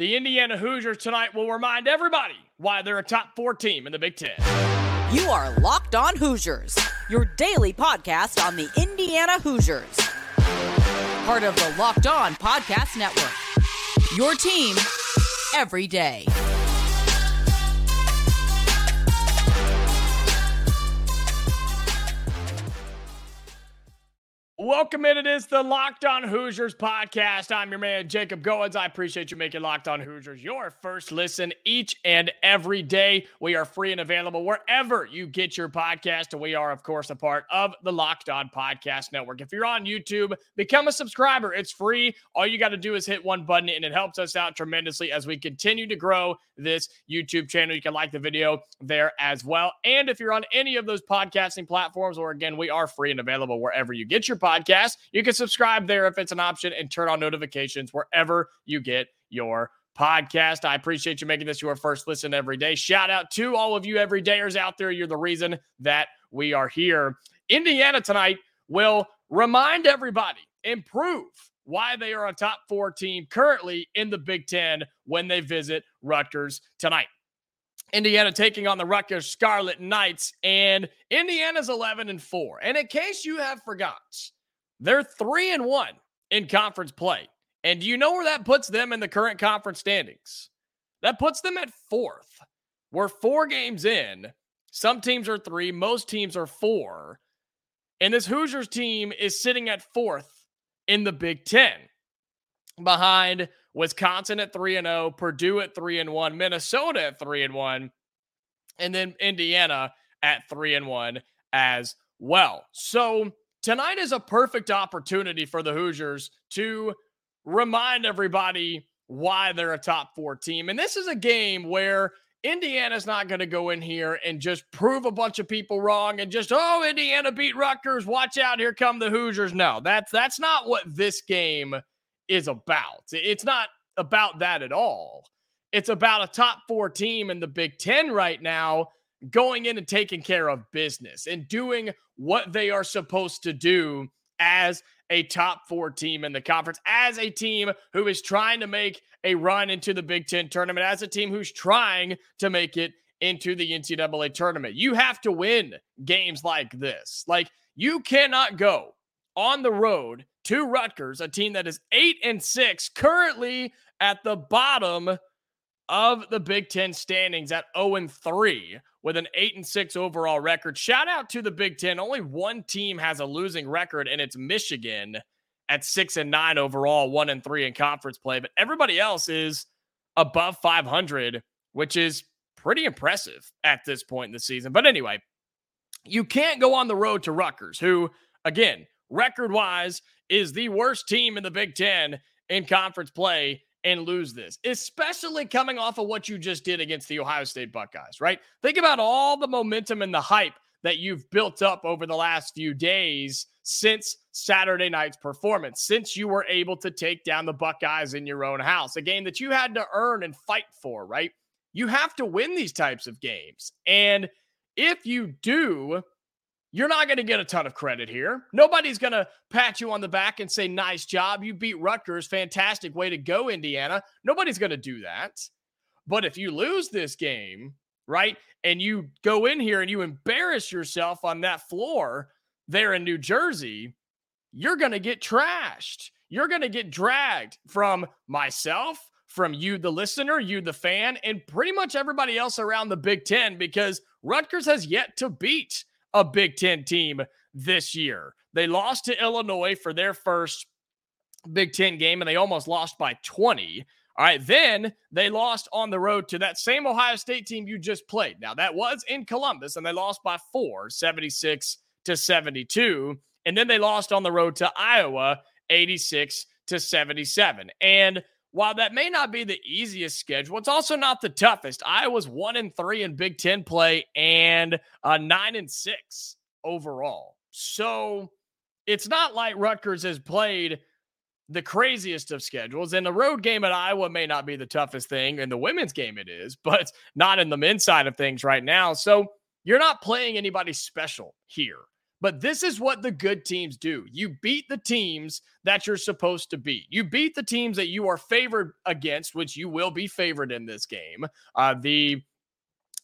The Indiana Hoosiers tonight will remind everybody why they're a top four team in the Big Ten. You are Locked On Hoosiers, your daily podcast on the Indiana Hoosiers. Part of the Locked On Podcast Network. Your team every day. Welcome in. It is the Locked On Hoosiers podcast. I'm your man, Jacob Goins. I appreciate you making Locked On Hoosiers your first listen each and every day. We are free and available wherever you get your podcast. And we are, of course, a part of the Locked On Podcast Network. If you're on YouTube, become a subscriber. It's free. All you got to do is hit one button, and it helps us out tremendously as we continue to grow this YouTube channel. You can like the video there as well. And if you're on any of those podcasting platforms, or again, we are free and available wherever you get your podcast podcast. You can subscribe there if it's an option and turn on notifications wherever you get your podcast. I appreciate you making this your first listen every day. Shout out to all of you everydayers out there. You're the reason that we are here. Indiana tonight will remind everybody, improve why they are a top four team currently in the Big Ten when they visit Rutgers tonight. Indiana taking on the Rutgers Scarlet Knights, and Indiana's 11 and 4. And in case you have forgot, they're three and one in conference play. And do you know where that puts them in the current conference standings? That puts them at fourth. We're four games in. Some teams are three, most teams are four. And this Hoosiers team is sitting at fourth in the Big Ten behind Wisconsin at 3 and 0, Purdue at 3 and 1, Minnesota at 3 and 1, and then Indiana at 3 and 1 as well. So tonight is a perfect opportunity for the Hoosiers to remind everybody why they're a top four team. And this is a game where Indiana's not going to go in here and just prove a bunch of people wrong and just, oh, Indiana beat Rutgers. Watch out. Here come the Hoosiers. No, that's that's not what this game is about. It's not about that at all. It's about a top four team in the Big Ten right now going in and taking care of business and doing what they are supposed to do as a top four team in the conference, as a team who is trying to make a run into the Big Ten tournament, as a team who's trying to make it into the NCAA tournament. You have to win games like this. Like, you cannot go on the road to Rutgers, a team that is eight and six, currently at the bottom of the Big Ten standings at 0 and 3 with an 8 and 6 overall record. Shout out to the Big Ten. Only one team has a losing record, and it's Michigan at 6 and 9 overall, 1 and 3 in conference play. But everybody else is above 500, which is pretty impressive at this point in the season. But anyway, you can't go on the road to Rutgers, who, again, record wise, is the worst team in the Big Ten in conference play and lose this, especially coming off of what you just did against the Ohio State Buckeyes, right? Think about all the momentum and the hype that you've built up over the last few days since Saturday night's performance, since you were able to take down the Buckeyes in your own house, a game that you had to earn and fight for, right? You have to win these types of games. And if you do, you're not going to get a ton of credit here. Nobody's going to pat you on the back and say, nice job. You beat Rutgers. Fantastic way to go, Indiana. Nobody's going to do that. But if you lose this game, right, and you go in here and you embarrass yourself on that floor there in New Jersey, you're going to get trashed. You're going to get dragged from myself, from you, the listener, you, the fan, and pretty much everybody else around the Big Ten because Rutgers has yet to beat a Big Ten team this year. They lost to Illinois for their first Big Ten game, and they almost lost by 20. All right, then they lost on the road to that same Ohio State team you just played. Now, that was in Columbus, and they lost by four, 76 to 72. And then they lost on the road to Iowa, 86 to 77. And while that may not be the easiest schedule, it's also not the toughest. Iowa's one and three in Big Ten play and uh, nine and six overall. So it's not like Rutgers has played the craziest of schedules. And the road game at Iowa may not be the toughest thing. In the women's game, it is, but not in the men's side of things right now. So you're not playing anybody special here. But this is what the good teams do. You beat the teams that you're supposed to beat. You beat the teams that you are favored against, which you will be favored in this game. Uh, the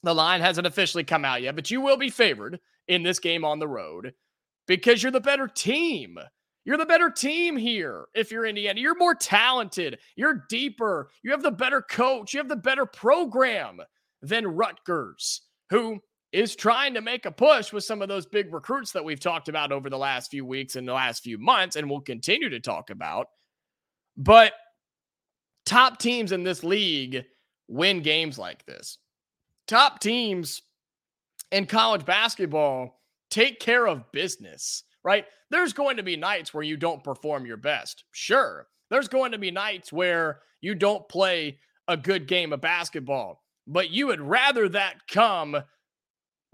the line hasn't officially come out yet, but you will be favored in this game on the road because you're the better team. You're the better team here if you're Indiana. You're more talented. You're deeper. You have the better coach. You have the better program than Rutgers, who is trying to make a push with some of those big recruits that we've talked about over the last few weeks and the last few months, and we'll continue to talk about. But top teams in this league win games like this. Top teams in college basketball take care of business right? There's going to be nights where you don't perform your best. Sure. There's going to be nights where you don't play a good game of basketball, but you would rather that come.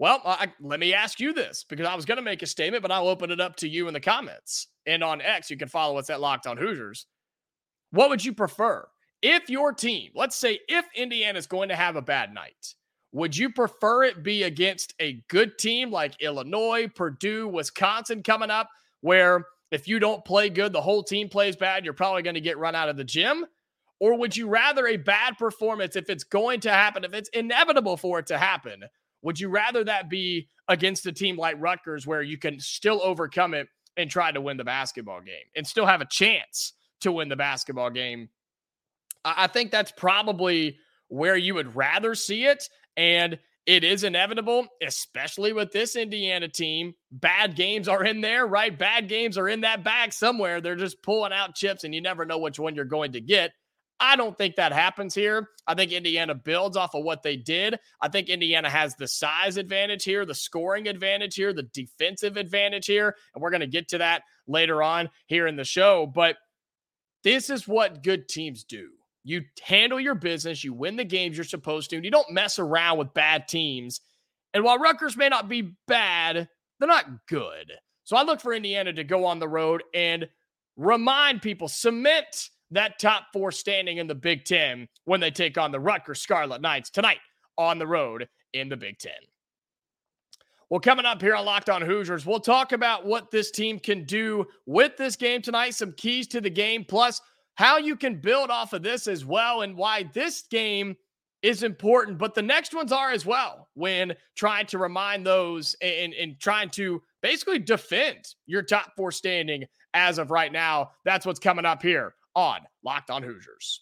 Well, I, let me ask you this because I was going to make a statement, but I'll open it up to you in the comments. And on X, you can follow us at Locked On Hoosiers. What would you prefer? If your team, let's say if Indiana is going to have a bad night, would you prefer it be against a good team like Illinois, Purdue, Wisconsin coming up, where if you don't play good, the whole team plays bad, you're probably going to get run out of the gym? Or would you rather a bad performance, if it's going to happen, if it's inevitable for it to happen, would you rather that be against a team like Rutgers where you can still overcome it and try to win the basketball game and still have a chance to win the basketball game? I think that's probably where you would rather see it. And it is inevitable, especially with this Indiana team. Bad games are in there, right? Bad games are in that bag somewhere. They're just pulling out chips, and you never know which one you're going to get. I don't think that happens here. I think Indiana builds off of what they did. I think Indiana has the size advantage here, the scoring advantage here, the defensive advantage here. And we're going to get to that later on here in the show. But this is what good teams do. You handle your business, you win the games you're supposed to, and you don't mess around with bad teams. And while Rutgers may not be bad, they're not good. So I look for Indiana to go on the road and remind people, cement that top four standing in the Big Ten when they take on the Rutgers Scarlet Knights tonight on the road in the Big Ten. Well, coming up here on Locked On Hoosiers, we'll talk about what this team can do with this game tonight, some keys to the game, plus how you can build off of this as well and why this game is important, but the next ones are as well when trying to remind those and, and trying to basically defend your top four standing as of right now. That's what's coming up here on Locked on Hoosiers.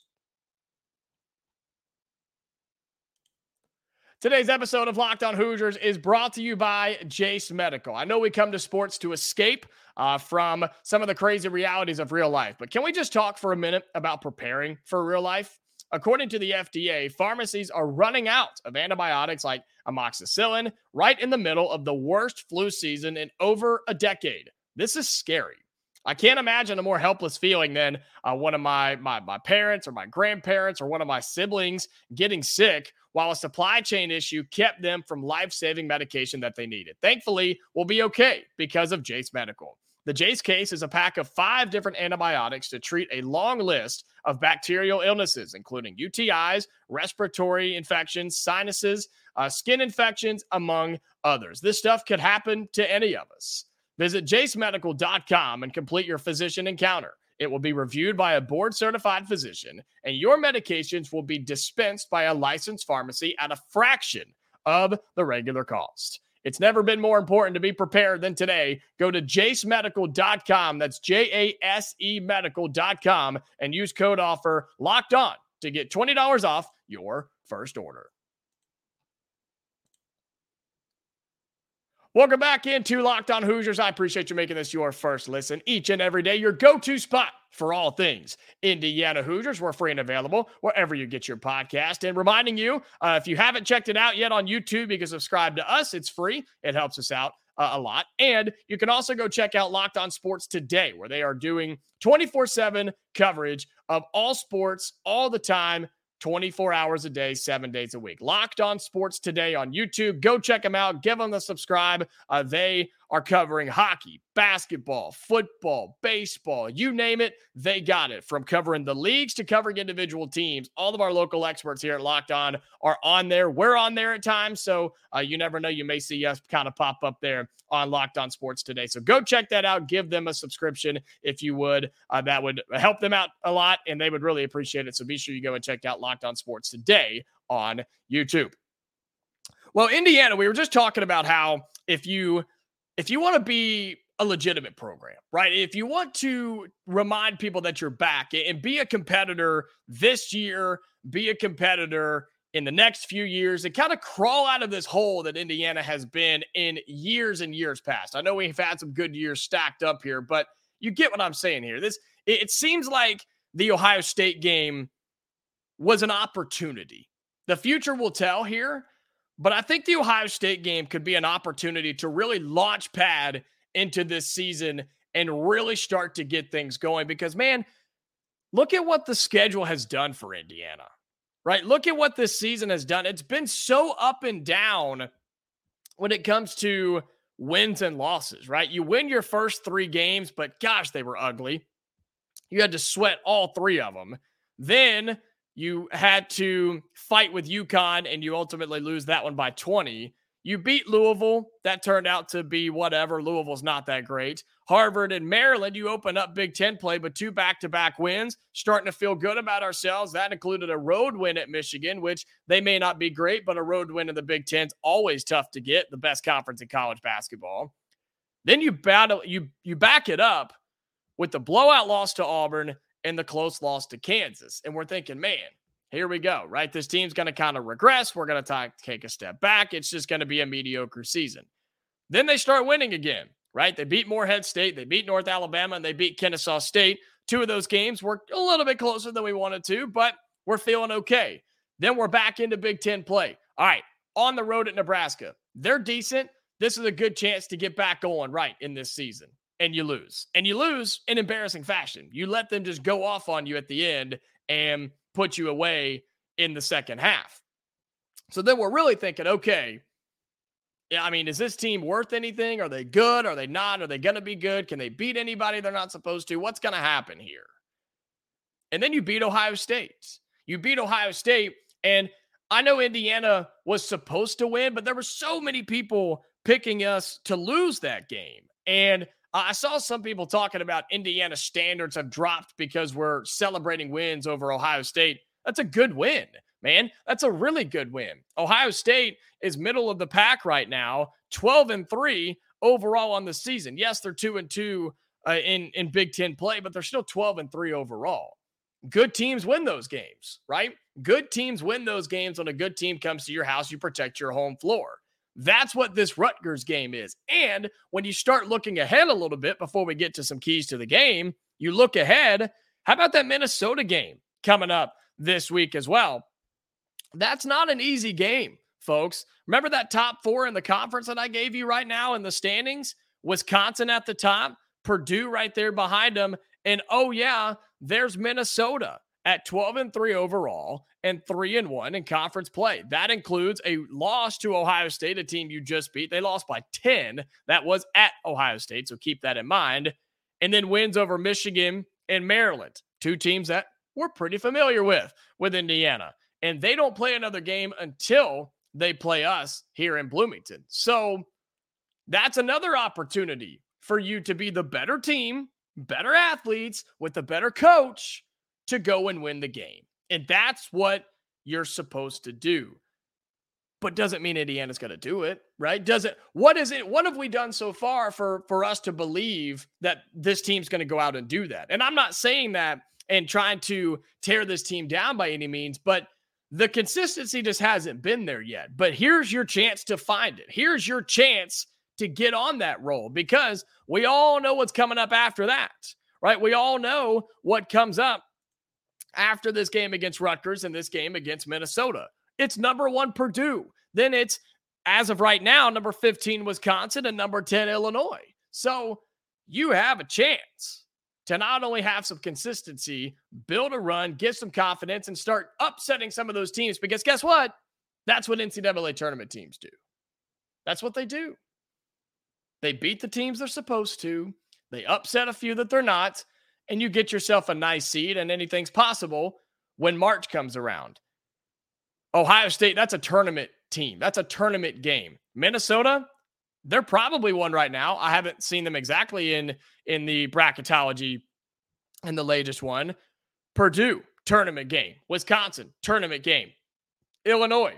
Today's episode of Locked On Hoosiers is brought to you by Jase Medical. I know we come to sports to escape uh, from some of the crazy realities of real life, but can we just talk for a minute about preparing for real life? According to the FDA, pharmacies are running out of antibiotics like amoxicillin right in the middle of the worst flu season in over a decade. This is scary. I can't imagine a more helpless feeling than uh, one of my, my my parents or my grandparents or one of my siblings getting sick while a supply chain issue kept them from life-saving medication that they needed. Thankfully, we'll be okay because of Jase Medical. The Jase case is a pack of five different antibiotics to treat a long list of bacterial illnesses, including UTIs, respiratory infections, sinuses, uh, skin infections, among others. This stuff could happen to any of us. Visit jasemedical.com and complete your physician encounter. It will be reviewed by a board certified physician, and your medications will be dispensed by a licensed pharmacy at a fraction of the regular cost. It's never been more important to be prepared than today. Go to jasemedical.com. That's J A S E medical.com and use code offer locked on to get $20 off your first order. Welcome back into Locked On Hoosiers. I appreciate you making this your first listen each and every day, your go to spot for all things Indiana Hoosiers. We're free and available wherever you get your podcast. And reminding you, uh, if you haven't checked it out yet on YouTube, you can subscribe to us. It's free, it helps us out. Uh, a lot. And you can also go check out Locked On Sports today, where they are doing 24 7 coverage of all sports all the time 24 hours a day, seven days a week. Locked on Sports Today on YouTube. Go check them out. Give them the subscribe. Uh, they are covering hockey, basketball, football, baseball, you name it, they got it. From covering the leagues to covering individual teams, all of our local experts here at Locked On are on there. We're on there at times, so uh, you never know. You may see us kind of pop up there on Locked On Sports today. So go check that out. Give them a subscription if you would. Uh, that would help them out a lot, and they would really appreciate it. So be sure you go and check out Locked On Sports today on YouTube. Well, Indiana, we were just talking about how if you if you want to be a legitimate program, right? If you want to remind people that you're back and be a competitor this year, be a competitor in the next few years and kind of crawl out of this hole that Indiana has been in years and years past. I know we've had some good years stacked up here, but you get what I'm saying here. This it, seems like the Ohio State game was an opportunity. The future will tell here, but I think the Ohio State game could be an opportunity to really launch pad into this season and really start to get things going because, man, look at what the schedule has done for Indiana, right? Look at what this season has done. It's been so up and down when it comes to wins and losses, right? You win your first three games, but gosh, they were ugly. You had to sweat all three of them. Then you had to fight with UConn and you ultimately lose that one by 20. You beat Louisville. That turned out to be whatever. Louisville's not that great. Harvard and Maryland, you open up Big Ten play, but two back to back wins. Starting to feel good about ourselves. That included a road win at Michigan, which they may not be great, but a road win in the Big Ten's always tough to get, the best conference in college basketball. Then you battle, you you back it up with the blowout loss to Auburn and the close loss to Kansas. And we're thinking, man, here we go, right? This team's going to kind of regress. We're going to take a step back. It's just going to be a mediocre season. Then they start winning again, right? They beat Morehead State, they beat North Alabama, and they beat Kennesaw State. Two of those games were a little bit closer than we wanted to, but we're feeling okay. Then we're back into Big Ten play. All right, on the road at Nebraska. They're decent. This is a good chance to get back going right in this season and you lose. And you lose in embarrassing fashion. You let them just go off on you at the end and put you away in the second half. So then we're really thinking, okay, yeah, I mean, is this team worth anything? Are they good? Are they not? Are they going to be good? Can they beat anybody they're not supposed to? What's going to happen here? And then you beat Ohio State. You beat Ohio State. And I know Indiana was supposed to win, but there were so many people picking us to lose that game. And uh, I saw some people talking about Indiana standards have dropped because we're celebrating wins over Ohio State. That's a good win, man. That's a really good win. Ohio State is middle of the pack right now, 12 and 3 overall on the season. Yes, they're 2 and 2 uh, in in Big 10 play, but they're still 12 and 3 overall. Good teams win those games, right? Good teams win those games when a good team comes to your house, you protect your home floor. That's what this Rutgers game is. And when you start looking ahead a little bit before we get to some keys to the game, you look ahead. How about that Minnesota game coming up this week as well? That's not an easy game, folks. Remember that top four in the conference that I gave you right now in the standings? Wisconsin at the top, Purdue right there behind them. And oh, yeah, there's Minnesota at 12 and 3 overall and 3 and 1 in conference play. That includes a loss to Ohio State, a team you just beat. They lost by 10. That was at Ohio State, so keep that in mind. And then wins over Michigan and Maryland, two teams that we're pretty familiar with with Indiana. And they don't play another game until they play us here in Bloomington. So that's another opportunity for you to be the better team, better athletes with a better coach to go and win the game. And that's what you're supposed to do. But doesn't mean Indiana's going to do it, right? Does it? What is it? What have we done so far for for us to believe that this team's going to go out and do that? And I'm not saying that and trying to tear this team down by any means, but the consistency just hasn't been there yet. But here's your chance to find it. Here's your chance to get on that roll because we all know what's coming up after that, right? We all know what comes up after this game against Rutgers and this game against Minnesota. It's number one Purdue. Then it's, as of right now, number 15 Wisconsin and number 10 Illinois. So you have a chance to not only have some consistency, build a run, get some confidence, and start upsetting some of those teams. Because guess what? That's what NCAA tournament teams do. That's what they do. They beat the teams they're supposed to, they upset a few that they're not, and you get yourself a nice seed, and anything's possible when March comes around. Ohio State, that's a tournament team. That's a tournament game. Minnesota, they're probably one right now. I haven't seen them exactly in in the bracketology in the latest one. Purdue, tournament game. Wisconsin, tournament game. Illinois,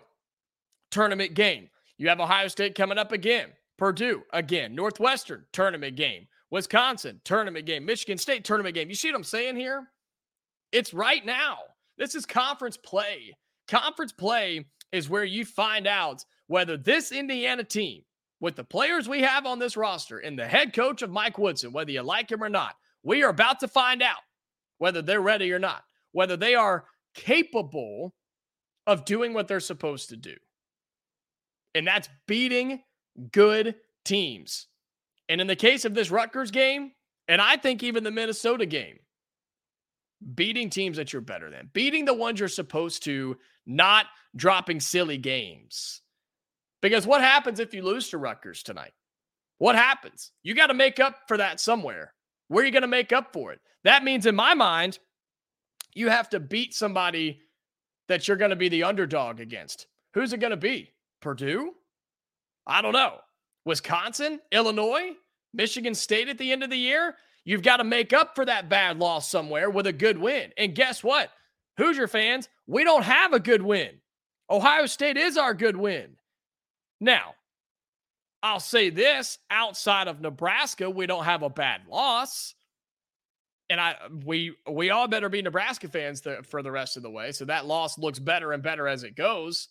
tournament game. You have Ohio State coming up again. Purdue, again. Northwestern, tournament game. Wisconsin, tournament game. Michigan State, tournament game. You see what I'm saying here? It's right now. This is conference play. Conference play is where you find out whether this Indiana team, with the players we have on this roster and the head coach of Mike Woodson, whether you like him or not, we are about to find out whether they're ready or not, whether they are capable of doing what they're supposed to do. And that's beating good teams. And in the case of this Rutgers game, and I think even the Minnesota game, beating teams that you're better than, beating the ones you're supposed to, not dropping silly games. Because what happens if you lose to Rutgers tonight? What happens? You got to make up for that somewhere. Where are you going to make up for it? That means, in my mind, you have to beat somebody that you're going to be the underdog against. Who's it going to be? Purdue? I don't know. Wisconsin? Illinois? Michigan State at the end of the year? You've got to make up for that bad loss somewhere with a good win. And guess what? Hoosier fans, we don't have a good win. Ohio State is our good win. Now, I'll say this outside of Nebraska, we don't have a bad loss. And I we we all better be Nebraska fans for the rest of the way. So that loss looks better and better as it goes.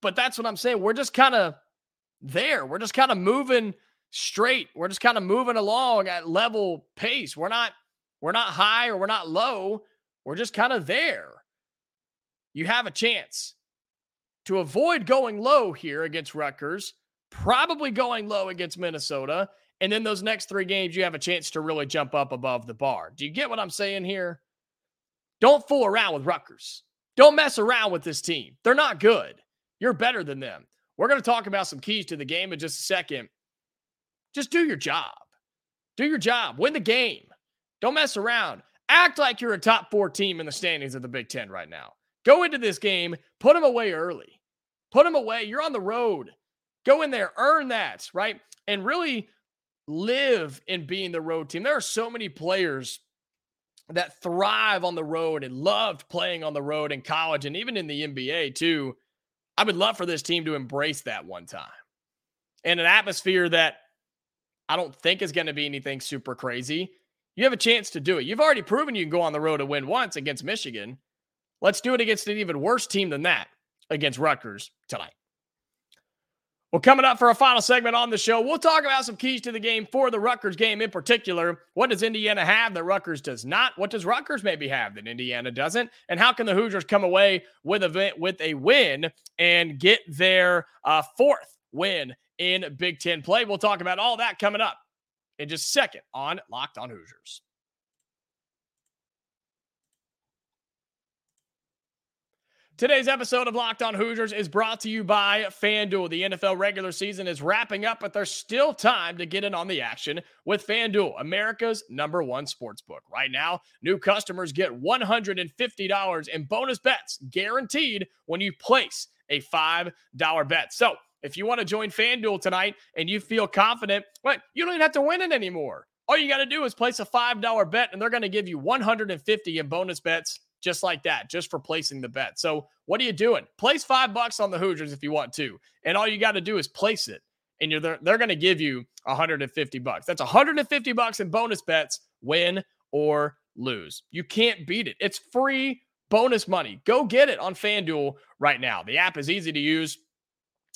But that's what I'm saying. We're just kind of there. We're just kind of moving straight. We're just kind of moving along at level pace. We're not we're not high or we're not low. We're just kind of there. You have a chance to avoid going low here against Rutgers, probably going low against Minnesota, and then those next 3 games you have a chance to really jump up above the bar. Do you get what I'm saying here? Don't fool around with Rutgers. Don't mess around with this team. They're not good. You're better than them. We're going to talk about some keys to the game in just a second. Just do your job. Do your job. Win the game. Don't mess around. Act like you're a top four team in the standings of the Big Ten right now. Go into this game, put them away early. Put them away. You're on the road. Go in there, earn that, right? And really live in being the road team. There are so many players that thrive on the road and loved playing on the road in college and even in the NBA too. I would love for this team to embrace that one time. In an atmosphere that I don't think is going to be anything super crazy. You have a chance to do it. You've already proven you can go on the road and win once against Michigan. Let's do it against an even worse team than that against Rutgers tonight. Well, coming up for a final segment on the show, we'll talk about some keys to the game for the Rutgers game in particular. What does Indiana have that Rutgers does not? What does Rutgers maybe have that Indiana doesn't? And how can the Hoosiers come away with a with a win and get their uh, fourth win in Big Ten play. We'll talk about all that coming up in just a second on Locked on Hoosiers. Today's episode of Locked On Hoosiers is brought to you by FanDuel. The NFL regular season is wrapping up, but there's still time to get in on the action with FanDuel, America's number one sports book. Right now, new customers get $150 in bonus bets guaranteed when you place a $5 bet. So, if you want to join FanDuel tonight and you feel confident, but you don't even have to win it anymore. All you got to do is place a $5 bet and they're going to give you 150 in bonus bets just like that, just for placing the bet. So, what are you doing? Place 5 bucks on the Hoosiers if you want to. And all you got to do is place it and you're they're, they're going to give you 150 bucks. That's 150 bucks in bonus bets, win or lose. You can't beat it. It's free bonus money. Go get it on FanDuel right now. The app is easy to use.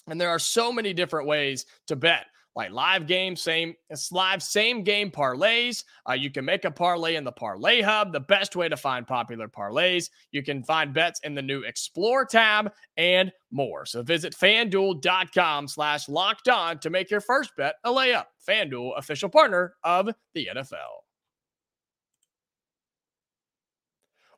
And there are so many different ways to bet like live game, same it's live same game parlays. Uh, you can make a parlay in the Parlay Hub, the best way to find popular parlays. You can find bets in the new Explore tab and more. So visit fanduel.com slash locked on to make your first bet a layup. FanDuel, official partner of the NFL.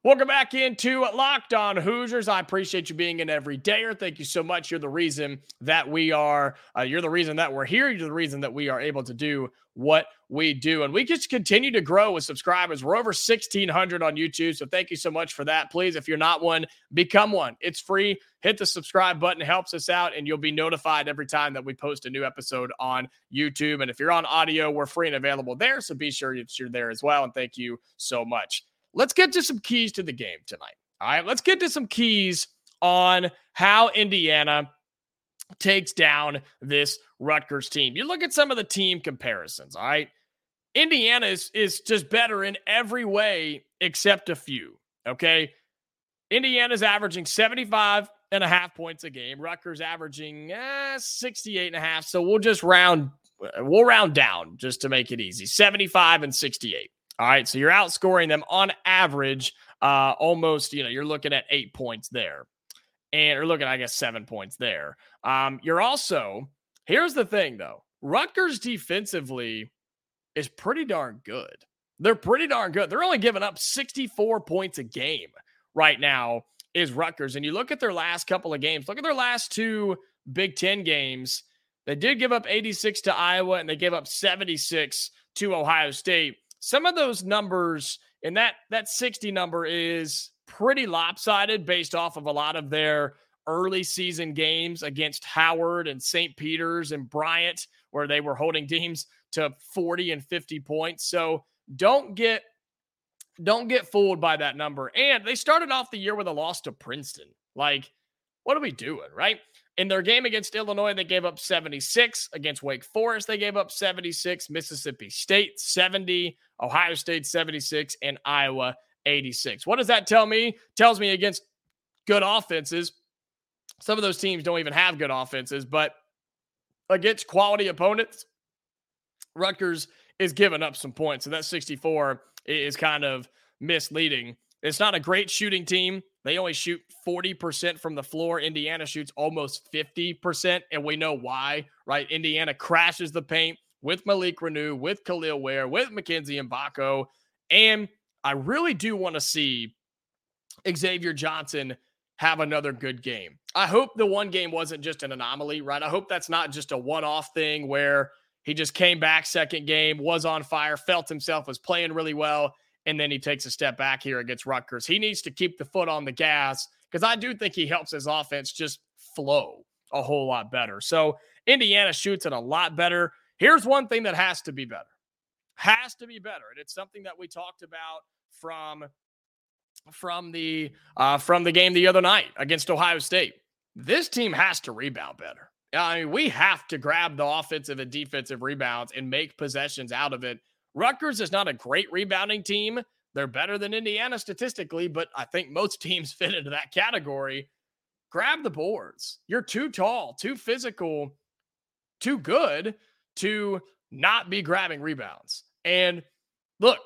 Welcome back into Locked On Hoosiers. I appreciate you being an everydayer. Thank you so much. You're the reason that we are, uh, you're the reason that we're here. You're the reason that we are able to do what we do. And we just continue to grow with subscribers. We're over 1,600 on YouTube. So thank you so much for that. Please, if you're not one, become one. It's free. Hit the subscribe button, helps us out, and you'll be notified every time that we post a new episode on YouTube. And if you're on audio, we're free and available there. So be sure that you're there as well. And thank you so much let's get to some keys to the game tonight. All right, let's get to some keys on how Indiana takes down this Rutgers team. You look at some of the team comparisons, all right? Indiana is, is just better in every way except a few, okay? Indiana's averaging 75 and a half points a game. Rutgers averaging eh, 68 and a half. So we'll just round we'll round down just to make it easy. 75 and 68. All right. So you're outscoring them on average, uh, almost, you know, you're looking at eight points there. And or looking, I guess, seven points there. Um, you're also, here's the thing though. Rutgers defensively is pretty darn good. They're pretty darn good. They're only giving up 64 points a game right now, is Rutgers. And you look at their last couple of games, look at their last two Big Ten games. They did give up 86 to Iowa and they gave up 76 to Ohio State some of those numbers and that that 60 number is pretty lopsided based off of a lot of their early season games against Howard and St. Peter's and Bryant where they were holding teams to 40 and 50 points. So don't get don't get fooled by that number. And they started off the year with a loss to Princeton. Like what are we doing, right? In their game against Illinois, they gave up 76. Against Wake Forest, they gave up 76. Mississippi State, 70. Ohio State, 76. And Iowa, 86. What does that tell me? Tells me against good offenses, some of those teams don't even have good offenses, but against quality opponents, Rutgers is giving up some points. And that 64 is kind of misleading. It's not a great shooting team. They only shoot 40% from the floor. Indiana shoots almost 50%, and we know why, right? Indiana crashes the paint with Malik Reneau, with Kel'el Ware, with Mackenzie Mgbako. And I really do want to see Xavier Johnson have another good game. I hope the one game wasn't just an anomaly, right? I hope that's not just a one off thing where he just came back second game, was on fire, felt himself, was playing really well, and then he takes a step back here against Rutgers. He needs to keep the foot on the gas because I do think he helps his offense just flow a whole lot better. So Indiana shoots it a lot better. Here's one thing that has to be better. Has to be better. And it's something that we talked about from from the uh, from the game the other night against Ohio State. This team has to rebound better. I mean, we have to grab the offensive and defensive rebounds and make possessions out of it Rutgers is not a great rebounding team. They're better than Indiana statistically, but I think most teams fit into that category. Grab the boards. You're too tall, too physical, too good to not be grabbing rebounds. And look,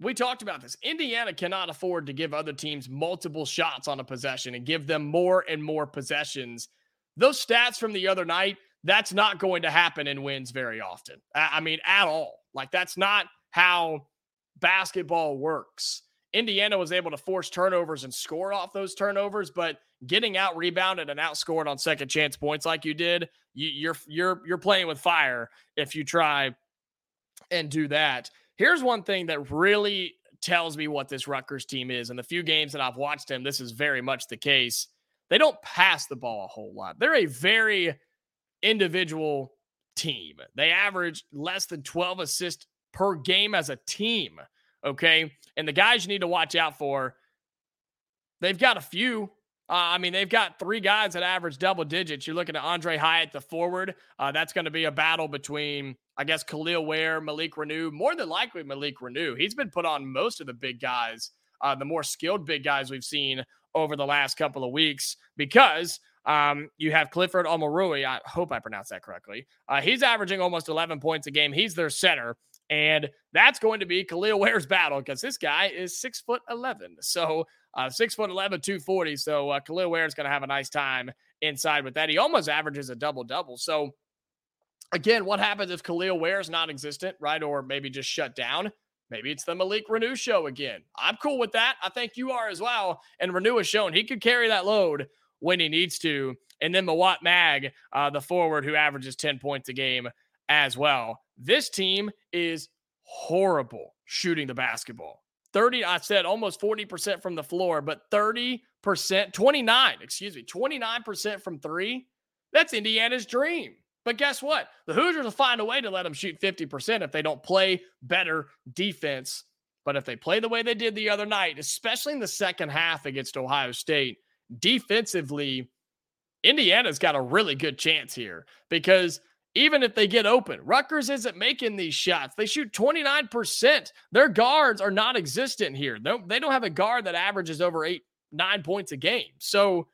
we talked about this. Indiana cannot afford to give other teams multiple shots on a possession and give them more and more possessions. Those stats from the other night, that's not going to happen in wins very often. I mean, at all. Like, that's not how basketball works. Indiana was able to force turnovers and score off those turnovers, but getting out rebounded and outscored on second chance points like you did, you, you're you're you're playing with fire if you try and do that. Here's one thing that really tells me what this Rutgers team is. In the few games that I've watched them, this is very much the case. They don't pass the ball a whole lot. They're a very individual team. They average less than 12 assists per game as a team. Okay. And the guys you need to watch out for, they've got a few. Uh, I mean, they've got three guys that average double digits. You're looking at Aundre Hyatt, the forward. Uh, that's going to be a battle between, I guess, Kel'el Ware, Malik Reneau. More than likely, Malik Reneau. He's been put on most of the big guys, uh, the more skilled big guys we've seen over the last couple of weeks because um, you have Clifford Omoruyi. I hope I pronounced that correctly. Uh, he's averaging almost 11 points a game. He's their center. And that's going to be Kel'el Ware's battle because this guy is six foot 11. So uh, six foot 11, 240. So uh, Kel'el Ware is going to have a nice time inside with that. He almost averages a double double. So again, what happens if Kel'el Ware is non existent, right? Or maybe just shut down? Maybe it's the Malik Reneau show again. I'm cool with that. I think you are as well. And Reneau has shown he could carry that load when he needs to. And then Mawot Mag, uh, the forward who averages 10 points a game as well. This team is horrible shooting the basketball. 30, I said almost 40% from the floor, but 30%, 29, excuse me, 29% from three. That's Indiana's dream. But guess what? The Hoosiers will find a way to let them shoot 50% if they don't play better defense. But if they play the way they did the other night, especially in the second half against Ohio State, defensively, Indiana's got a really good chance here because even if they get open, Rutgers isn't making these shots. They shoot 29%. Their guards are non existent here. They don't have a guard that averages over eight, nine points a game. So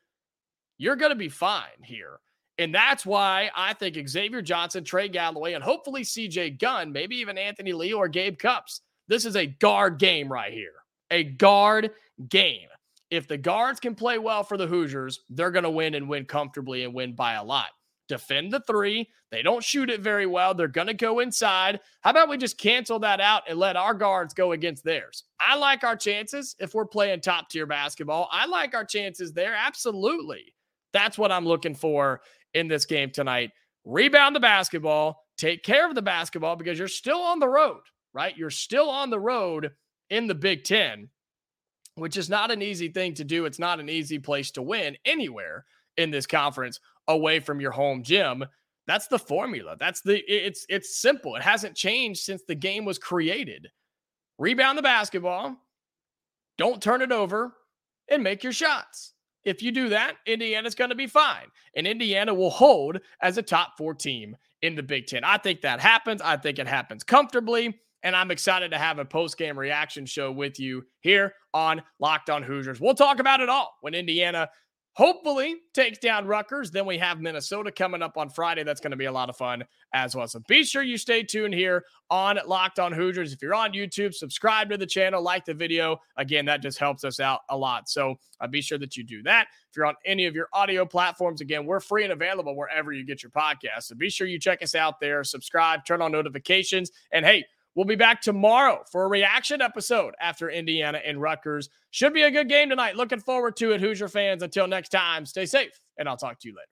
you're going to be fine here. And that's why I think Xavier Johnson, Trey Galloway, and hopefully CJ Gunn, maybe even Anthony Leal or Gabe Cupps. This is a guard game right here. A guard game. If the guards can play well for the Hoosiers, they're going to win and win comfortably and win by a lot. Defend the three. They don't shoot it very well. They're going to go inside. How about we just cancel that out and let our guards go against theirs? I like our chances if we're playing top tier basketball. I like our chances there. Absolutely. That's what I'm looking for in this game tonight. Rebound the basketball, take care of the basketball because you're still on the road, right? You're still on the road in the Big Ten, which is not an easy thing to do. It's not an easy place to win anywhere in this conference away from your home gym. That's the formula. That's the it's it's simple. It hasn't changed since the game was created. Rebound the basketball, don't turn it over, and make your shots. If you do that, Indiana's going to be fine. And Indiana will hold as a top four team in the Big Ten. I think that happens. I think it happens comfortably. And I'm excited to have a post game reaction show with you here on Locked On Hoosiers. We'll talk about it all when Indiana hopefully takes down Rutgers. Then we have Minnesota coming up on Friday. That's going to be a lot of fun as well. So be sure you stay tuned here on Locked On Hoosiers. If you're on YouTube, subscribe to the channel, like the video. Again, that just helps us out a lot. So uh, be sure that you do that. If you're on any of your audio platforms, again, we're free and available wherever you get your podcast. So be sure you check us out there, subscribe, turn on notifications, and hey, We'll be back tomorrow for a reaction episode after Indiana and Rutgers. Should be a good game tonight. Looking forward to it, Hoosier fans. Until next time, stay safe, and I'll talk to you later.